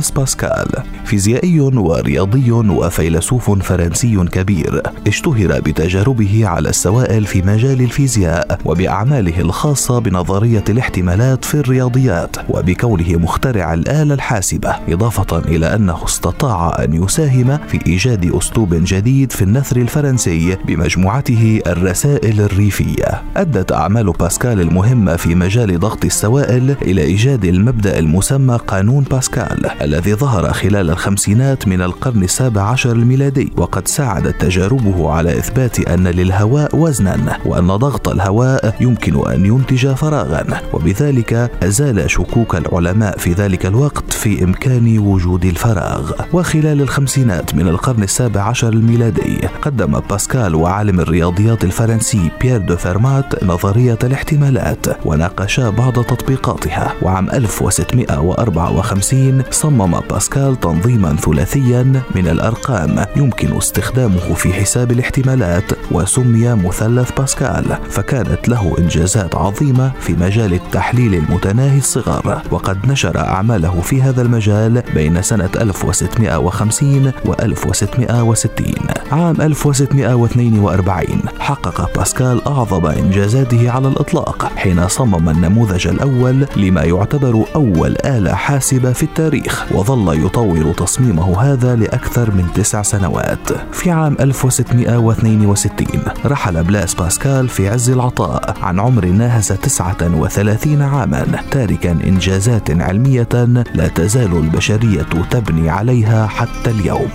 بليز باسكال فيزيائي ورياضي وفيلسوف فرنسي كبير اشتهر بتجاربه على السوائل في مجال الفيزياء وبأعماله الخاصة بنظرية الاحتمالات في الرياضيات وبكونه مخترع الآلة الحاسبة إضافة إلى أنه استطاع أن يساهم في إيجاد أسلوب جديد في النثر الفرنسي بمجموعته الرسائل الريفية. أدت أعمال باسكال المهمة في مجال ضغط السوائل إلى إيجاد المبدأ المسمى قانون باسكال الذي ظهر خلال الخمسينات من القرن السابع عشر الميلادي وقد ساعدت تجاربه على إثبات أن للهواء وزنا وأن ضغط الهواء يمكن أن ينتج فراغا. وبذلك أزال شكوك العلماء في ذلك الوقت في إمكان وجود الفراغ. وخلال الخمسينات من القرن السابع عشر الميلادي قدم باسكال وعالم الرياضيات الفرنسي بيير دو فيرمات نظرية الاحتمالات وناقشا بعض تطبيقاتها. وعام 1654 صمم باسكال تنظيما ثلاثيا من الأرقام يمكن استخدامه في حساب الاحتمالات وسمي مثلث باسكال فكانت له إنجازات عظيمة في مجال التحليل المتناهي الصغر وقد نشر أعماله في هذا المجال بين سنة 1650 و 1660 عام 1642 حقق باسكال أعظم إنجازاته على الإطلاق حين صمم النموذج الأول لما يعتبر أول آلة حاسبة في التاريخ. وظل يطور تصميمه هذا لأكثر من تسع سنوات. في عام 1662 رحل بلاس باسكال في عز العطاء عن عمر ناهز 39 عاما تاركا إنجازات علمية لا تزال البشرية تبني عليها حتى اليوم.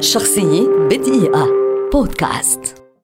شخصية بدقيقة. بودكاست.